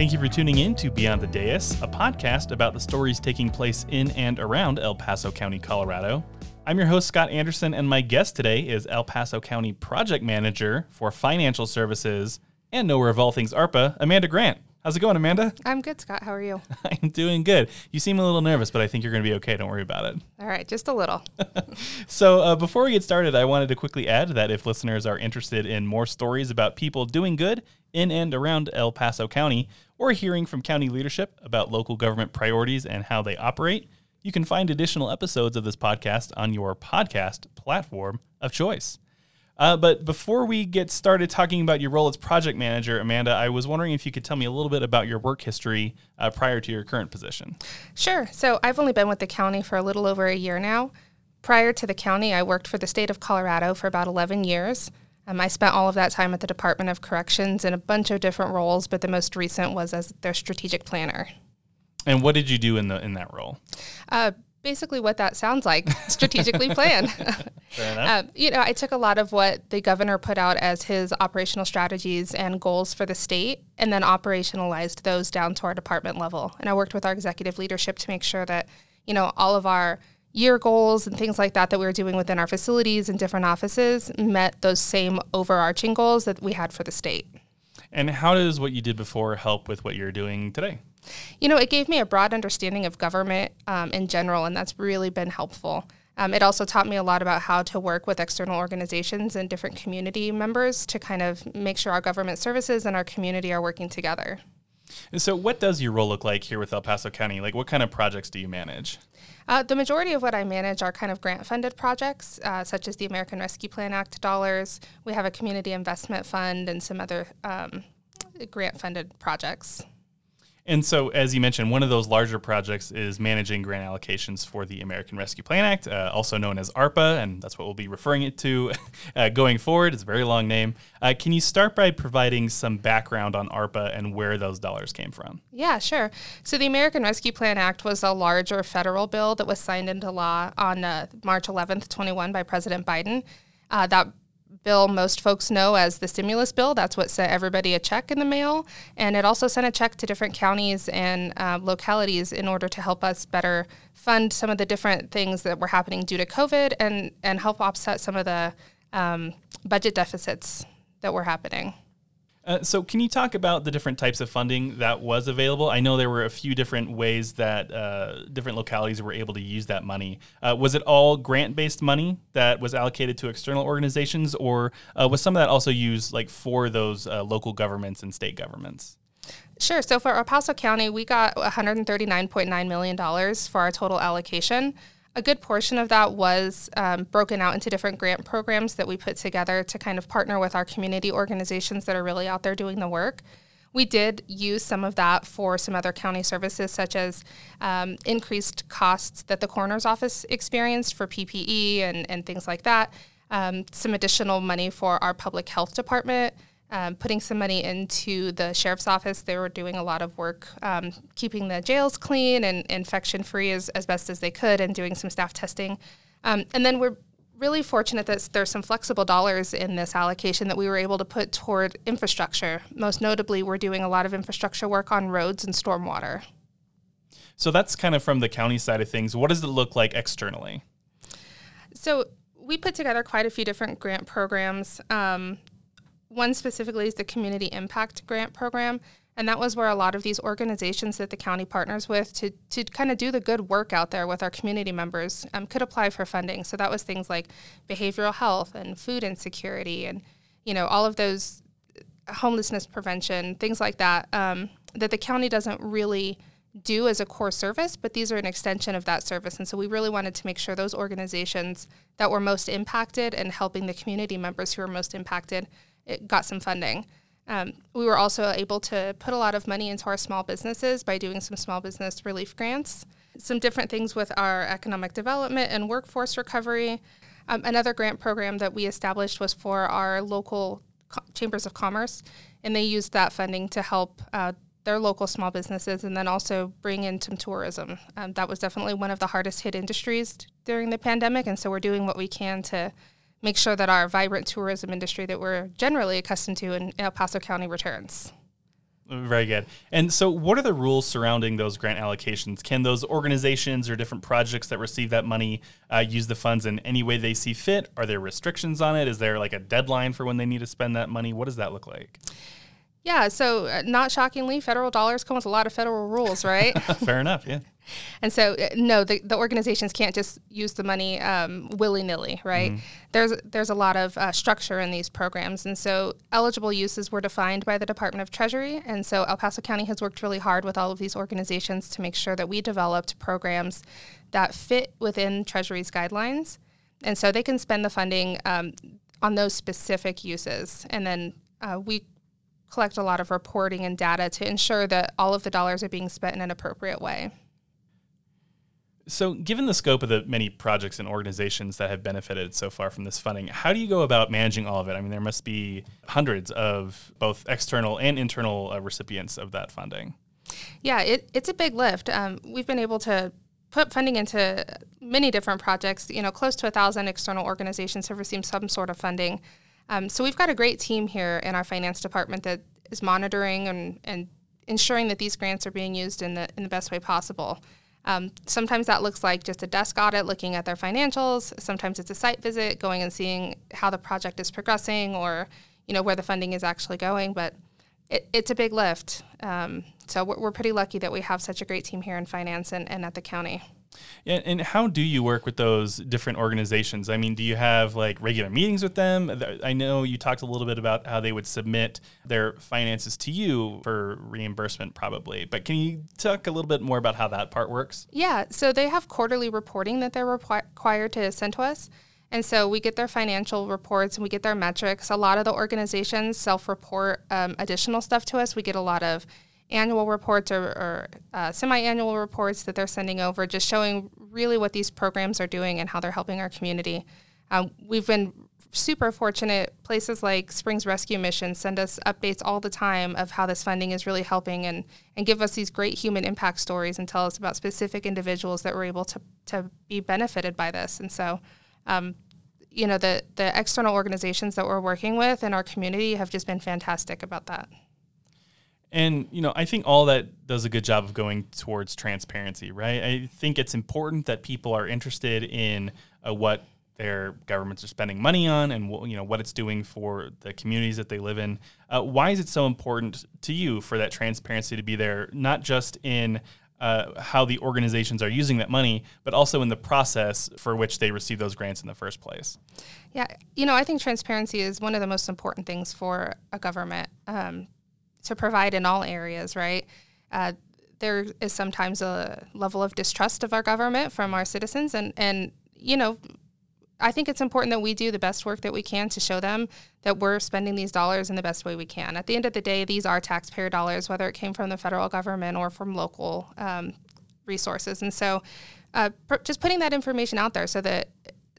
Thank you for tuning in to Beyond the Dais, a podcast about the stories taking place in and around El Paso County, Colorado. I'm your host, Scott Anderson, and my guest today is El Paso County Project Manager for Financial Services and Nowhere of All Things ARPA, Amanda Grant. How's it going, Amanda? I'm good, Scott. How are you? I'm doing good. You seem a little nervous, but I think you're going to be okay. Don't worry about it. All right, just a little. so, uh, before we get started, I wanted to quickly add that if listeners are interested in more stories about people doing good in and around El Paso County, or hearing from county leadership about local government priorities and how they operate, you can find additional episodes of this podcast on your podcast platform of choice. Uh, but before we get started talking about your role as project manager, Amanda, I was wondering if you could tell me a little bit about your work history uh, prior to your current position. Sure. So I've only been with the county for a little over a year now. Prior to the county, I worked for the state of Colorado for about 11 years. Um, I spent all of that time at the Department of Corrections in a bunch of different roles, but the most recent was as their strategic planner. And what did you do in the in that role? Uh, basically what that sounds like strategically plan um, you know i took a lot of what the governor put out as his operational strategies and goals for the state and then operationalized those down to our department level. And i worked with our executive leadership to make sure that you know all of our year goals and things like that that we were doing within our facilities and different offices met those same overarching goals that we had for the state. And how does what you did before help with what you're doing today you know, it gave me a broad understanding of government um, in general, and that's really been helpful. Um, it also taught me a lot about how to work with external organizations and different community members to kind of make sure our government services and our community are working together. So, what does your role look like here with El Paso County? Like, what kind of projects do you manage? Uh, the majority of what I manage are kind of grant funded projects, uh, such as the American Rescue Plan Act dollars. We have a community investment fund and some other um, grant funded projects. And so, as you mentioned, one of those larger projects is managing grant allocations for the American Rescue Plan Act, uh, also known as ARPA, and that's what we'll be referring it to uh, going forward. It's a very long name. Uh, can you start by providing some background on ARPA and where those dollars came from? Yeah, sure. So, the American Rescue Plan Act was a larger federal bill that was signed into law on uh, March 11th, 21, by President Biden. Uh, that bill most folks know as the stimulus bill. That's what sent everybody a check in the mail. And it also sent a check to different counties and uh, localities in order to help us better fund some of the different things that were happening due to COVID and, and help offset some of the um, budget deficits that were happening. Uh, so, can you talk about the different types of funding that was available? I know there were a few different ways that uh, different localities were able to use that money. Uh, was it all grant based money that was allocated to external organizations, or uh, was some of that also used like for those uh, local governments and state governments? Sure. So for El Paso County, we got $139.9 million for our total allocation. A good portion of that was um, broken out into different grant programs that we put together to kind of partner with our community organizations that are really out there doing the work. We did use some of that for some other county services, such as um, increased costs that the coroner's office experienced for PPE and, and things like that. Um, some additional money for our public health department um, putting some money into the sheriff's office. They were doing a lot of work um, keeping the jails clean and infection free as, as best as they could and doing some staff testing. Um, and then we're really fortunate that there's some flexible dollars in this allocation that we were able to put toward infrastructure. Most notably, we're doing a lot of infrastructure work on roads and stormwater. So that's kind of from the county side of things. What does it look like externally? So we put together quite a few different grant programs. Um, one specifically is the Community Impact Grant Program. And that was where a lot of these organizations that the county partners with to, to kind of do the good work out there with our community members um, could apply for funding. So that was things like behavioral health and food insecurity and, you know, all of those uh, homelessness prevention, things like that, um, that the county doesn't really do as a core service, but these are an extension of that service. And so we really wanted to make sure those organizations that were most impacted and helping the community members who are most impacted – it got some funding. Um, we were also able to put a lot of money into our small businesses by doing some small business relief grants, some different things with our economic development and workforce recovery. Um, another grant program that we established was for our local co- chambers of commerce, and they used that funding to help uh, their local small businesses and then also bring in some tourism. Um, that was definitely one of the hardest hit industries during the pandemic, and so we're doing what we can to make sure that our vibrant tourism industry that we're generally accustomed to in El Paso County returns. Very good. And so, what are the rules surrounding those grant allocations? Can those organizations or different projects that receive that money uh, use the funds in any way they see fit? Are there restrictions on it? Is there like a deadline for when they need to spend that money? What does that look like? Yeah, so uh, not shockingly, federal dollars come with a lot of federal rules, right? Fair enough, yeah. And so, uh, no, the, the organizations can't just use the money um, willy nilly, right? Mm-hmm. There's there's a lot of uh, structure in these programs, and so eligible uses were defined by the Department of Treasury, and so El Paso County has worked really hard with all of these organizations to make sure that we developed programs that fit within Treasury's guidelines, and so they can spend the funding um, on those specific uses, and then uh, we collect a lot of reporting and data to ensure that all of the dollars are being spent in an appropriate way. So, given the scope of the many projects and organizations that have benefited so far from this funding, how do you go about managing all of it? I mean, there must be hundreds of both external and internal uh, recipients of that funding. Yeah, it, it's a big lift. Um, we've been able to put funding into many different projects. You know, close to a thousand external organizations have received some sort of funding. Um, so we've got a great team here in our finance department that is monitoring and, and ensuring that these grants are being used in the in the best way possible. Um, sometimes that looks like just a desk audit, looking at their financials. Sometimes it's a site visit, going and seeing how the project is progressing, or you know where the funding is actually going. But it, it's a big lift. Um, so we're, we're pretty lucky that we have such a great team here in finance and, and at the county. And how do you work with those different organizations? I mean, do you have like regular meetings with them? I know you talked a little bit about how they would submit their finances to you for reimbursement, probably. But can you talk a little bit more about how that part works? Yeah, so they have quarterly reporting that they're required to send to us. And so we get their financial reports and we get their metrics. A lot of the organizations self report um, additional stuff to us. We get a lot of annual reports or, or uh, semi-annual reports that they're sending over, just showing really what these programs are doing and how they're helping our community. Um, we've been super fortunate. Places like Springs Rescue Mission send us updates all the time of how this funding is really helping and, and give us these great human impact stories and tell us about specific individuals that were able to, to be benefited by this. And so, um, you know, the, the external organizations that we're working with in our community have just been fantastic about that. And you know, I think all that does a good job of going towards transparency, right? I think it's important that people are interested in uh, what their governments are spending money on and you know what it's doing for the communities that they live in. Uh, why is it so important to you for that transparency to be there, not just in uh, how the organizations are using that money, but also in the process for which they receive those grants in the first place. Yeah, you know, I think transparency is one of the most important things for a government. Um, to provide in all areas, right? Uh, there is sometimes a level of distrust of our government from our citizens, and and you know, I think it's important that we do the best work that we can to show them that we're spending these dollars in the best way we can. At the end of the day, these are taxpayer dollars, whether it came from the federal government or from local um, resources, and so uh, pr- just putting that information out there so that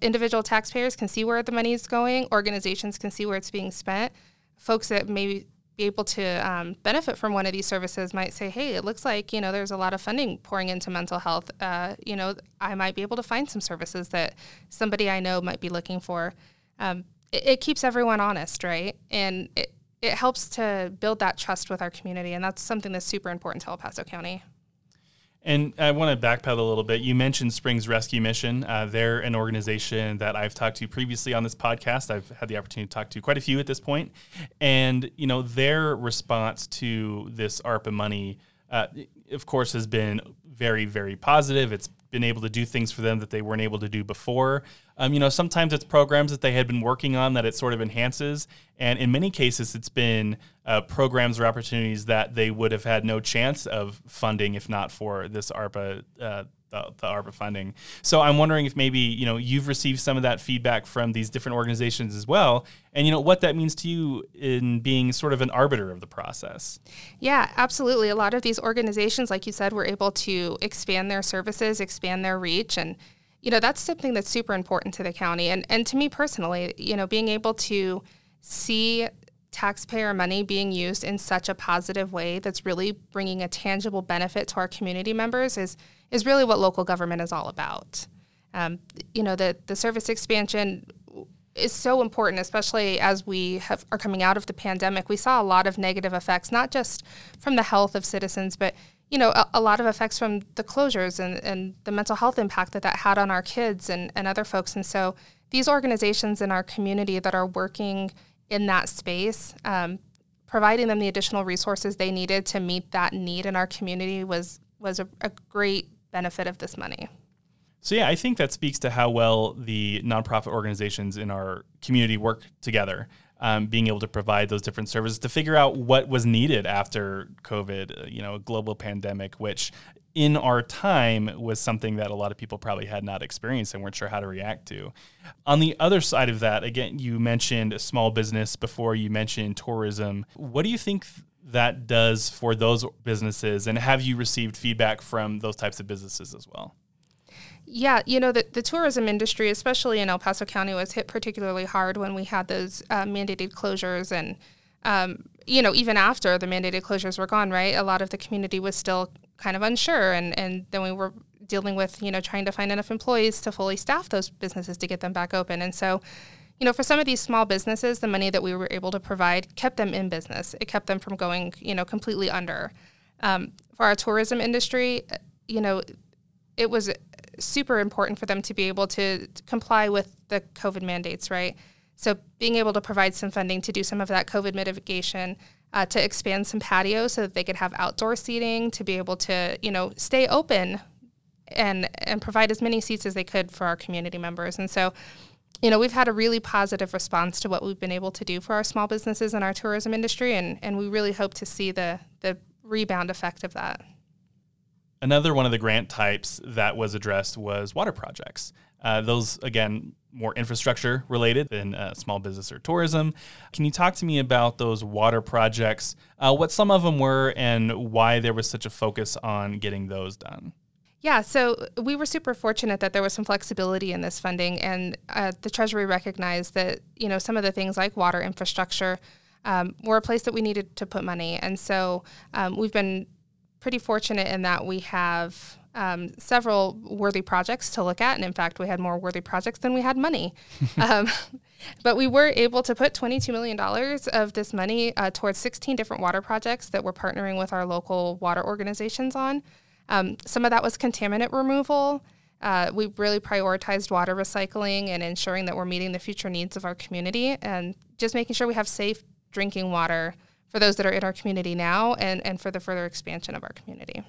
individual taxpayers can see where the money is going, organizations can see where it's being spent, folks that maybe be able to um, benefit from one of these services might say, hey, it looks like, you know, there's a lot of funding pouring into mental health. Uh, you know, I might be able to find some services that somebody I know might be looking for. Um, it, it, keeps everyone honest, right? And it, it helps to build that trust with our community. And that's something that's super important to El Paso County. And I want to backpedal a little bit. You mentioned Springs Rescue Mission. Uh, they're an organization that I've talked to previously on this podcast. I've had the opportunity to talk to quite a few at this point. And, you know, their response to this ARPA money, uh, of course, has been very, very positive. It's been able to do things for them that they weren't able to do before. Um, you know, sometimes it's programs that they had been working on that it sort of enhances, and in many cases, it's been uh, programs or opportunities that they would have had no chance of funding if not for this ARPA. Uh, the, the ARPA funding. So I'm wondering if maybe you know you've received some of that feedback from these different organizations as well, and you know what that means to you in being sort of an arbiter of the process. Yeah, absolutely. A lot of these organizations, like you said, were able to expand their services, expand their reach, and you know, that's something that's super important to the county. And, and to me personally, you know, being able to see taxpayer money being used in such a positive way that's really bringing a tangible benefit to our community members is, is really what local government is all about. Um, you know, the, the service expansion, is so important, especially as we have, are coming out of the pandemic. We saw a lot of negative effects, not just from the health of citizens, but you know, a, a, lot of effects from the closures and, and the mental health impact that that had on our kids and, and other folks. And so these organizations in our community that are working in that space, um, providing them the additional resources they needed to meet that need in our community was was a, a great benefit of this money. So yeah, I think that speaks to how well the nonprofit organizations in our community work together. Um, being able to provide those different services to figure out what was needed after COVID, uh, you know, a global pandemic, which in our time was something that a lot of people probably had not experienced and weren't sure how to react to. On the other side of that, again, you mentioned small business before, you mentioned tourism. What do you think that does for those businesses? And have you received feedback from those types of businesses as well? Yeah, you know, the, the tourism industry, especially in El Paso County, was hit particularly hard when we had those uh, mandated closures. And, um, you know, even after the mandated closures were gone, right, a lot of the community was still kind of unsure. And, and then we were dealing with, you know, trying to find enough employees to fully staff those businesses to get them back open. And so, you know, for some of these small businesses, the money that we were able to provide kept them in business. It kept them from going, you know, completely under. Um, for our tourism industry, you know, it was super important for them to be able to comply with the COVID mandates, right? So being able to provide some funding to do some of that COVID mitigation, uh, to expand some patios so that they could have outdoor seating, to be able to, you know, stay open and and provide as many seats as they could for our community members. And so you know, we've had a really positive response to what we've been able to do for our small businesses and our tourism industry, and, and we really hope to see the, the rebound effect of that. Another one of the grant types that was addressed was water projects. Uh, those, again, more infrastructure related than uh, small business or tourism. Can you talk to me about those water projects, uh, what some of them were, and why there was such a focus on getting those done? Yeah, so we were super fortunate that there was some flexibility in this funding, and uh, the Treasury recognized that you know some of the things like water infrastructure um, were a place that we needed to put money, and so um, we've been pretty fortunate in that we have um, several worthy projects to look at, and in fact, we had more worthy projects than we had money. um, but we were able to put $22 million of this money uh, towards 16 different water projects that we're partnering with our local water organizations on. Um, some of that was contaminant removal. Uh, we really prioritized water recycling and ensuring that we're meeting the future needs of our community and just making sure we have safe drinking water for those that are in our community now and, and for the further expansion of our community.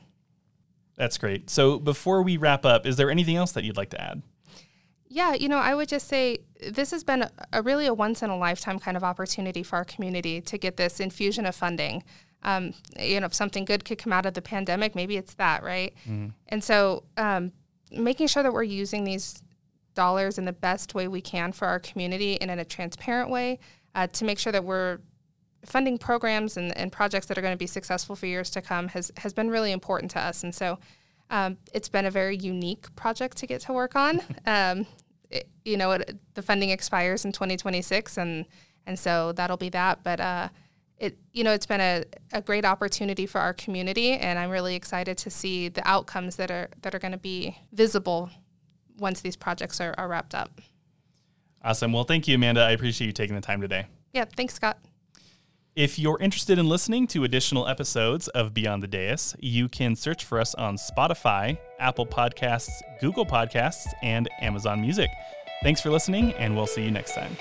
That's great. So before we wrap up, is there anything else that you'd like to add? Yeah, you know, I would just say this has been a, a really a once in a lifetime kind of opportunity for our community to get this infusion of funding um, you know, if something good could come out of the pandemic, maybe it's that, right? Mm-hmm. And so, um, making sure that we're using these dollars in the best way we can for our community and in a transparent way uh, to make sure that we're funding programs and, and projects that are going to be successful for years to come has, has been really important to us. And so, um, it's been a very unique project to get to work on. Um, it, you know, it, the funding expires in 2026, and and so that'll be that. But uh, it you know it's been a, a great opportunity for our community and i'm really excited to see the outcomes that are that are going to be visible once these projects are, are wrapped up awesome well thank you amanda i appreciate you taking the time today yeah thanks scott if you're interested in listening to additional episodes of Beyond the Dais, you can search for us on Spotify, Apple Podcasts, Google Podcasts, and Amazon Music. Thanks for listening, and we'll see you next time.